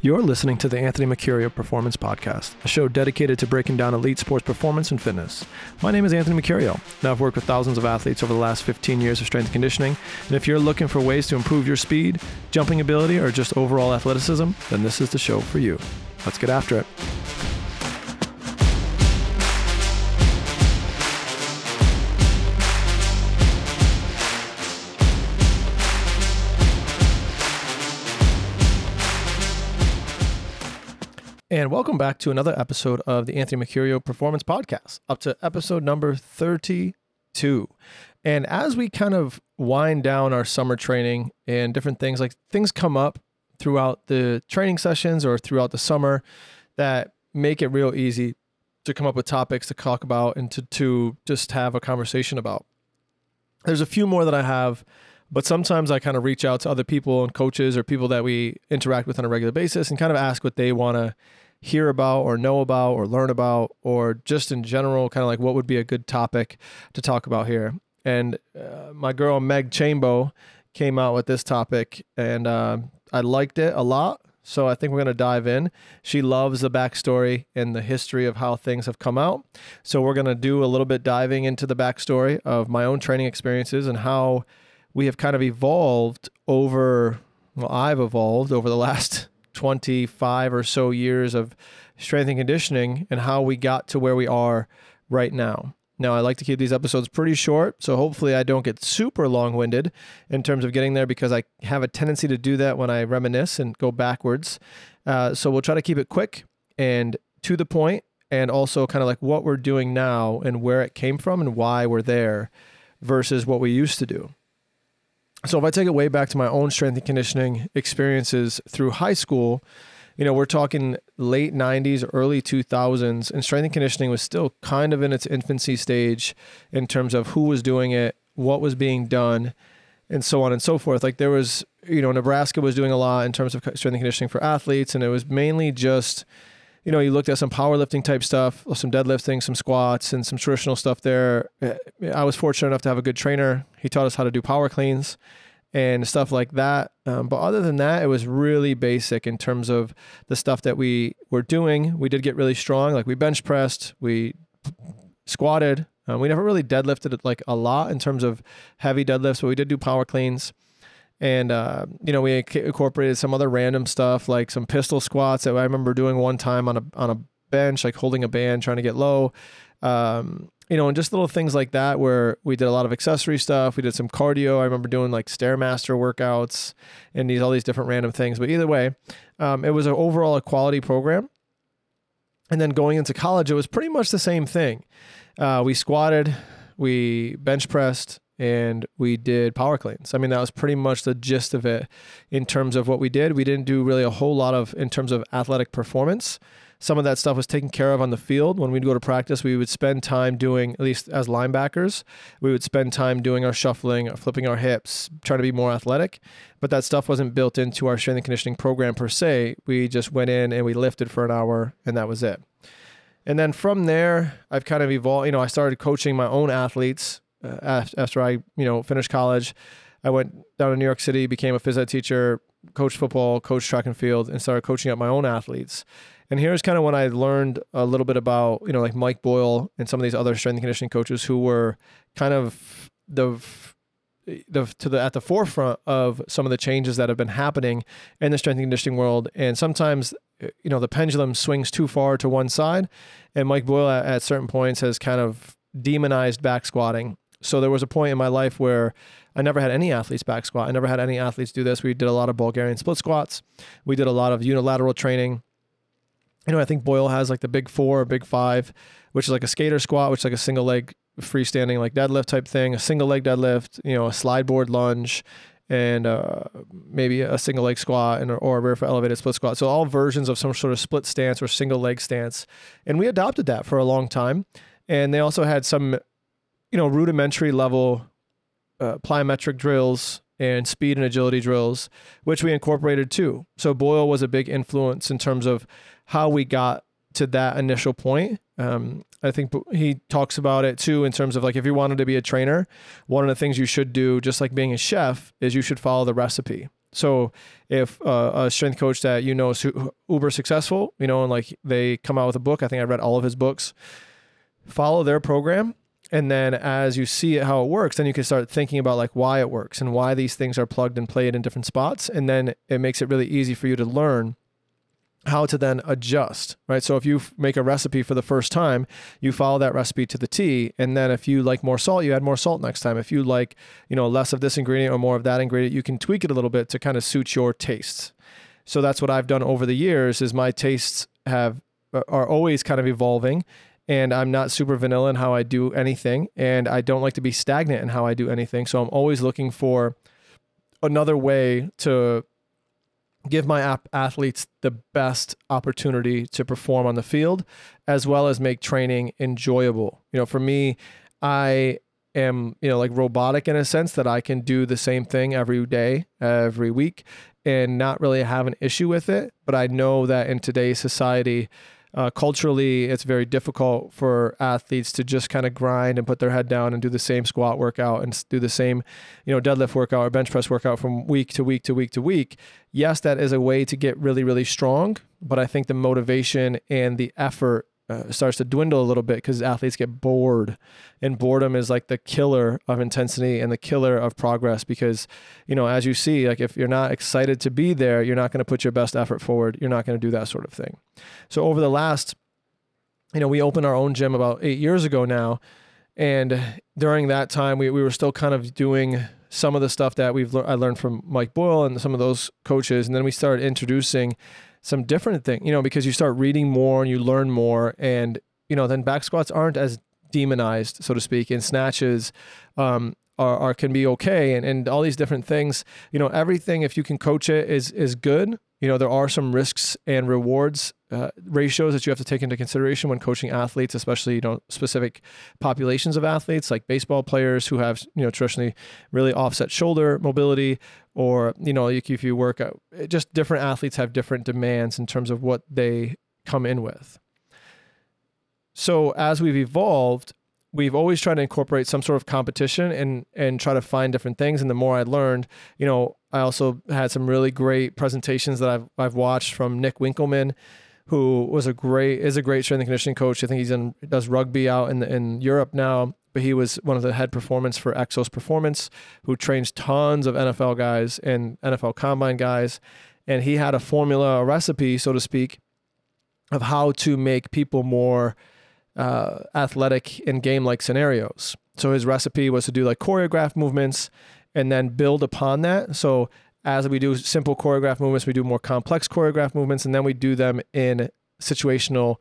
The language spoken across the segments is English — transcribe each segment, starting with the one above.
You're listening to the Anthony Mercurio Performance Podcast, a show dedicated to breaking down elite sports performance and fitness. My name is Anthony Mercurio. Now, I've worked with thousands of athletes over the last 15 years of strength and conditioning, and if you're looking for ways to improve your speed, jumping ability, or just overall athleticism, then this is the show for you. Let's get after it. And welcome back to another episode of the Anthony Mercurio Performance Podcast, up to episode number 32. And as we kind of wind down our summer training and different things, like things come up throughout the training sessions or throughout the summer that make it real easy to come up with topics to talk about and to, to just have a conversation about. There's a few more that I have but sometimes I kind of reach out to other people and coaches or people that we interact with on a regular basis and kind of ask what they want to hear about or know about or learn about or just in general kind of like what would be a good topic to talk about here. And uh, my girl meg chambo came out with this topic and uh, i liked it a lot so i think we're going to dive in. She loves the backstory and the history of how things have come out. So we're going to do a little bit diving into the backstory of my own training experiences and how we have kind of evolved over well i've evolved over the last 25 or so years of strength and conditioning and how we got to where we are right now. Now, I like to keep these episodes pretty short, so hopefully I don't get super long winded in terms of getting there because I have a tendency to do that when I reminisce and go backwards. Uh, so we'll try to keep it quick and to the point, and also kind of like what we're doing now and where it came from and why we're there versus what we used to do. So if I take it way back to my own strength and conditioning experiences through high school, you know, we're talking late 90s, early 2000s, and strength and conditioning was still kind of in its infancy stage in terms of who was doing it, what was being done, and so on and so forth. Like there was, you know, Nebraska was doing a lot in terms of strength and conditioning for athletes, and it was mainly just you know, you looked at some powerlifting type stuff, some deadlifting, some squats, and some traditional stuff there. I was fortunate enough to have a good trainer. He taught us how to do power cleans and stuff like that. Um, but other than that, it was really basic in terms of the stuff that we were doing. We did get really strong, like we bench pressed, we squatted. Um, we never really deadlifted like a lot in terms of heavy deadlifts, but we did do power cleans and uh, you know we incorporated some other random stuff like some pistol squats that I remember doing one time on a on a bench, like holding a band, trying to get low. Um, you know, and just little things like that where we did a lot of accessory stuff. We did some cardio. I remember doing like stairmaster workouts and these all these different random things. But either way, um, it was an overall a quality program. And then going into college, it was pretty much the same thing. Uh, we squatted, we bench pressed, and we did power cleans. I mean, that was pretty much the gist of it in terms of what we did. We didn't do really a whole lot of in terms of athletic performance. Some of that stuff was taken care of on the field. When we'd go to practice, we would spend time doing, at least as linebackers, we would spend time doing our shuffling, flipping our hips, trying to be more athletic. But that stuff wasn't built into our strength and conditioning program per se. We just went in and we lifted for an hour, and that was it. And then from there, I've kind of evolved. You know, I started coaching my own athletes uh, after I, you know, finished college. I went down to New York City, became a phys ed teacher, coached football, coached track and field, and started coaching up my own athletes. And here's kind of when I learned a little bit about, you know, like Mike Boyle and some of these other strength and conditioning coaches who were kind of the the to the at the forefront of some of the changes that have been happening in the strength and conditioning world. And sometimes, you know, the pendulum swings too far to one side. And Mike Boyle at, at certain points has kind of demonized back squatting so there was a point in my life where I never had any athletes back squat. I never had any athletes do this. We did a lot of Bulgarian split squats. We did a lot of unilateral training. You know, I think Boyle has like the big four or big five, which is like a skater squat, which is like a single leg freestanding like deadlift type thing, a single leg deadlift, you know, a slide board lunge, and uh, maybe a single leg squat and or a rear foot elevated split squat. So all versions of some sort of split stance or single leg stance, and we adopted that for a long time. And they also had some you know, rudimentary level uh, plyometric drills and speed and agility drills, which we incorporated too. So Boyle was a big influence in terms of how we got to that initial point. Um, I think he talks about it too in terms of like if you wanted to be a trainer, one of the things you should do, just like being a chef, is you should follow the recipe. So if uh, a strength coach that you know is uber successful, you know, and like they come out with a book, I think I read all of his books, follow their program. And then as you see it, how it works, then you can start thinking about like why it works and why these things are plugged and played in different spots. And then it makes it really easy for you to learn how to then adjust, right? So if you make a recipe for the first time, you follow that recipe to the T, and then if you like more salt, you add more salt next time. If you like, you know, less of this ingredient or more of that ingredient, you can tweak it a little bit to kind of suit your tastes. So that's what I've done over the years is my tastes have uh, are always kind of evolving and I'm not super vanilla in how I do anything and I don't like to be stagnant in how I do anything. So I'm always looking for another way to give my athletes the best opportunity to perform on the field as well as make training enjoyable. You know, for me, I am, you know, like robotic in a sense that I can do the same thing every day, every week and not really have an issue with it, but I know that in today's society uh, culturally, it's very difficult for athletes to just kind of grind and put their head down and do the same squat workout and do the same, you know, deadlift workout or bench press workout from week to week to week to week. Yes, that is a way to get really, really strong, but I think the motivation and the effort uh, starts to dwindle a little bit because athletes get bored and boredom is like the killer of intensity and the killer of progress because you know as you see like if you're not excited to be there you're not going to put your best effort forward you're not going to do that sort of thing. So over the last you know we opened our own gym about eight years ago now and during that time we, we were still kind of doing some of the stuff that we've le- I learned from Mike Boyle and some of those coaches and then we started introducing some different thing, you know, because you start reading more and you learn more, and you know, then back squats aren't as demonized, so to speak, and snatches um, are, are can be okay, and, and all these different things. You know, everything if you can coach it is is good. You know, there are some risks and rewards uh, ratios that you have to take into consideration when coaching athletes, especially you know specific populations of athletes like baseball players who have you know traditionally really offset shoulder mobility, or you know if you work out, just different athletes have different demands in terms of what they come in with. So as we've evolved, we've always tried to incorporate some sort of competition and and try to find different things. And the more I learned, you know, I also had some really great presentations that I've I've watched from Nick Winkelman who was a great is a great strength and conditioning coach. I think he's in does rugby out in the, in Europe now, but he was one of the head performance for Exos Performance, who trains tons of NFL guys and NFL combine guys, and he had a formula, a recipe, so to speak, of how to make people more uh, athletic in game like scenarios. So his recipe was to do like choreographed movements and then build upon that. So as we do simple choreograph movements, we do more complex choreograph movements, and then we do them in situational,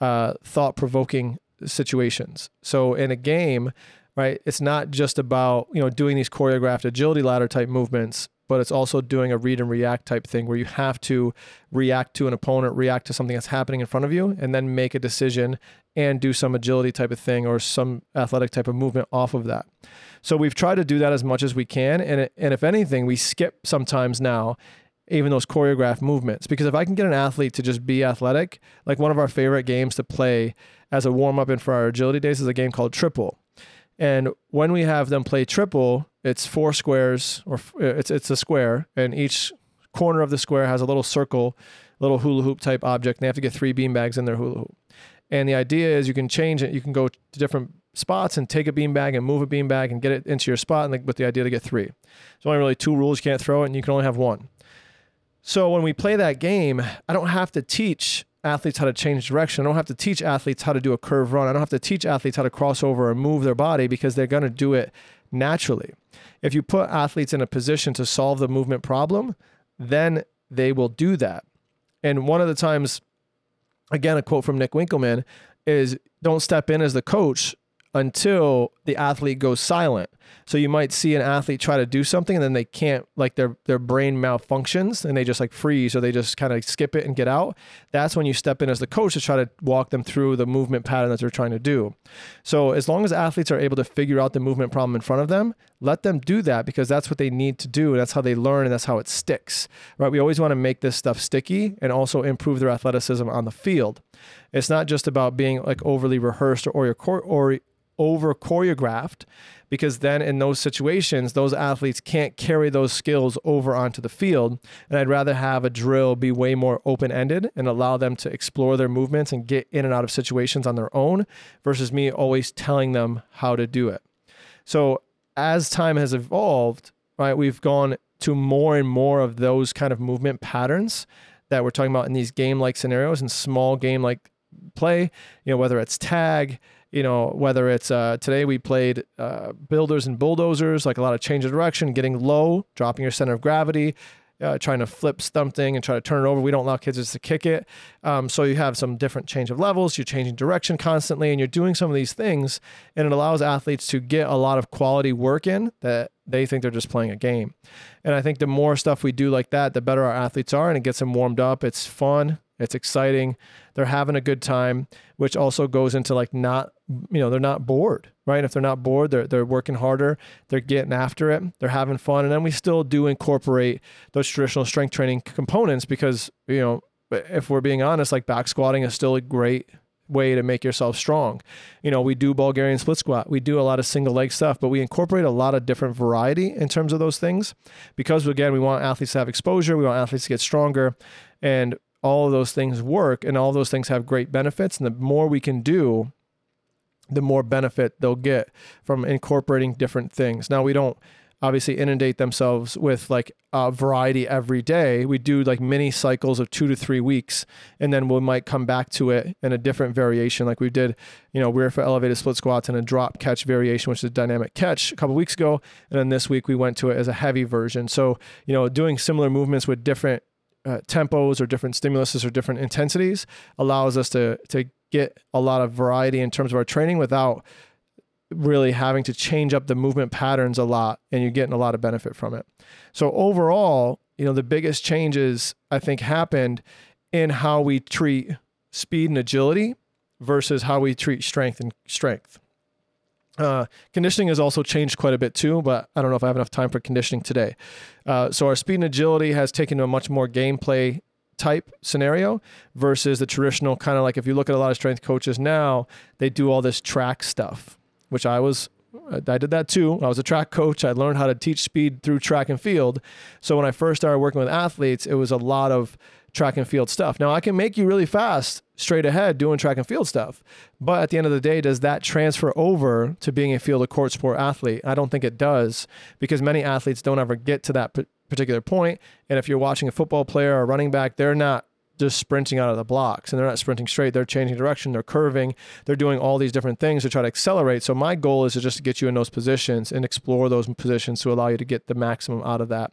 uh, thought provoking situations. So in a game, right, it's not just about you know doing these choreographed agility ladder type movements, but it's also doing a read and react type thing where you have to react to an opponent, react to something that's happening in front of you, and then make a decision and do some agility type of thing or some athletic type of movement off of that. So we've tried to do that as much as we can. And, and if anything, we skip sometimes now even those choreographed movements. Because if I can get an athlete to just be athletic, like one of our favorite games to play as a warm up and for our agility days is a game called Triple. And when we have them play Triple, it's four squares or uh, it's it's a square, and each corner of the square has a little circle, little hula hoop type object. And they have to get three bean bags in their hula hoop. And the idea is you can change it. You can go to different spots and take a beanbag and move a beanbag and get it into your spot and with the idea to get three. There's only really two rules. You can't throw it and you can only have one. So when we play that game, I don't have to teach athletes how to change direction. I don't have to teach athletes how to do a curve run. I don't have to teach athletes how to cross over and move their body because they're going to do it naturally. If you put athletes in a position to solve the movement problem, then they will do that. And one of the times, again, a quote from Nick Winkelman is don't step in as the coach until the athlete goes silent. So you might see an athlete try to do something and then they can't like their their brain malfunctions and they just like freeze or they just kind of skip it and get out. That's when you step in as the coach to try to walk them through the movement pattern that they're trying to do. So as long as athletes are able to figure out the movement problem in front of them, let them do that because that's what they need to do that's how they learn and that's how it sticks. Right? We always want to make this stuff sticky and also improve their athleticism on the field. It's not just about being like overly rehearsed or your court or, or over choreographed because then in those situations, those athletes can't carry those skills over onto the field. And I'd rather have a drill be way more open ended and allow them to explore their movements and get in and out of situations on their own versus me always telling them how to do it. So as time has evolved, right, we've gone to more and more of those kind of movement patterns that we're talking about in these game like scenarios and small game like play, you know, whether it's tag, you know, whether it's uh, today we played uh, builders and bulldozers, like a lot of change of direction, getting low, dropping your center of gravity, uh, trying to flip something and try to turn it over. We don't allow kids just to kick it. Um, so you have some different change of levels. You're changing direction constantly, and you're doing some of these things, and it allows athletes to get a lot of quality work in that they think they're just playing a game. And I think the more stuff we do like that, the better our athletes are, and it gets them warmed up. It's fun. It's exciting. They're having a good time, which also goes into like not, you know, they're not bored, right? If they're not bored, they're they're working harder, they're getting after it, they're having fun, and then we still do incorporate those traditional strength training components because you know, if we're being honest, like back squatting is still a great way to make yourself strong. You know, we do Bulgarian split squat, we do a lot of single leg stuff, but we incorporate a lot of different variety in terms of those things because again, we want athletes to have exposure, we want athletes to get stronger, and all of those things work and all those things have great benefits. And the more we can do, the more benefit they'll get from incorporating different things. Now, we don't obviously inundate themselves with like a variety every day. We do like mini cycles of two to three weeks, and then we might come back to it in a different variation. Like we did, you know, rear foot elevated split squats and a drop catch variation, which is a dynamic catch a couple weeks ago. And then this week we went to it as a heavy version. So, you know, doing similar movements with different uh, tempos or different stimuluses or different intensities allows us to to get a lot of variety in terms of our training without really having to change up the movement patterns a lot and you're getting a lot of benefit from it. So overall, you know, the biggest changes I think happened in how we treat speed and agility versus how we treat strength and strength. Uh, conditioning has also changed quite a bit too, but I don't know if I have enough time for conditioning today. Uh, so our speed and agility has taken to a much more gameplay type scenario versus the traditional kind of like if you look at a lot of strength coaches now, they do all this track stuff, which I was I did that too. I was a track coach. I learned how to teach speed through track and field. So when I first started working with athletes, it was a lot of track and field stuff. Now I can make you really fast straight ahead doing track and field stuff. But at the end of the day, does that transfer over to being a field of court sport athlete? I don't think it does because many athletes don't ever get to that particular point. And if you're watching a football player or running back, they're not just sprinting out of the blocks and they're not sprinting straight. They're changing direction. They're curving. They're doing all these different things to try to accelerate. So my goal is to just get you in those positions and explore those positions to allow you to get the maximum out of that.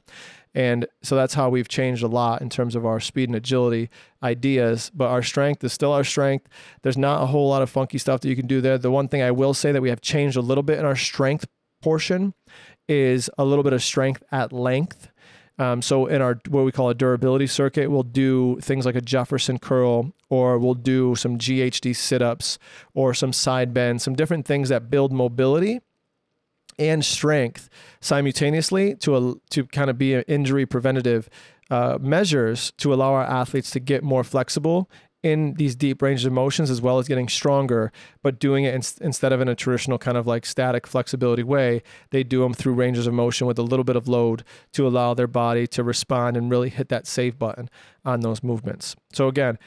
And so that's how we've changed a lot in terms of our speed and agility ideas. But our strength is still our strength. There's not a whole lot of funky stuff that you can do there. The one thing I will say that we have changed a little bit in our strength portion is a little bit of strength at length. Um, so in our what we call a durability circuit, we'll do things like a Jefferson curl, or we'll do some GHD sit-ups, or some side bends, some different things that build mobility and strength simultaneously to a, to kind of be injury preventative uh, measures to allow our athletes to get more flexible in these deep ranges of motions as well as getting stronger, but doing it in, instead of in a traditional kind of like static flexibility way, they do them through ranges of motion with a little bit of load to allow their body to respond and really hit that save button on those movements. So again,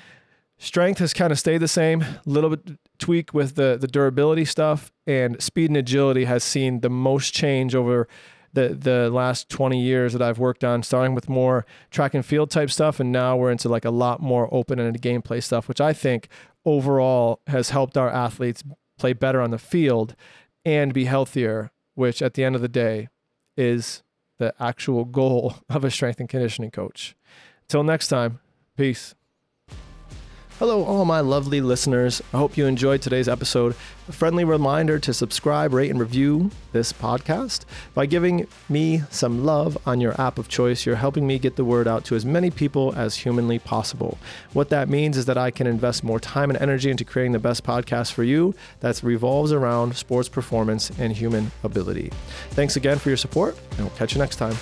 strength has kind of stayed the same, little bit tweak with the the durability stuff and speed and agility has seen the most change over the the last 20 years that I've worked on starting with more track and field type stuff and now we're into like a lot more open-ended gameplay stuff which I think overall has helped our athletes play better on the field and be healthier which at the end of the day is the actual goal of a strength and conditioning coach. Till next time, peace. Hello, all my lovely listeners. I hope you enjoyed today's episode. A friendly reminder to subscribe, rate, and review this podcast. By giving me some love on your app of choice, you're helping me get the word out to as many people as humanly possible. What that means is that I can invest more time and energy into creating the best podcast for you that revolves around sports performance and human ability. Thanks again for your support, and we'll catch you next time.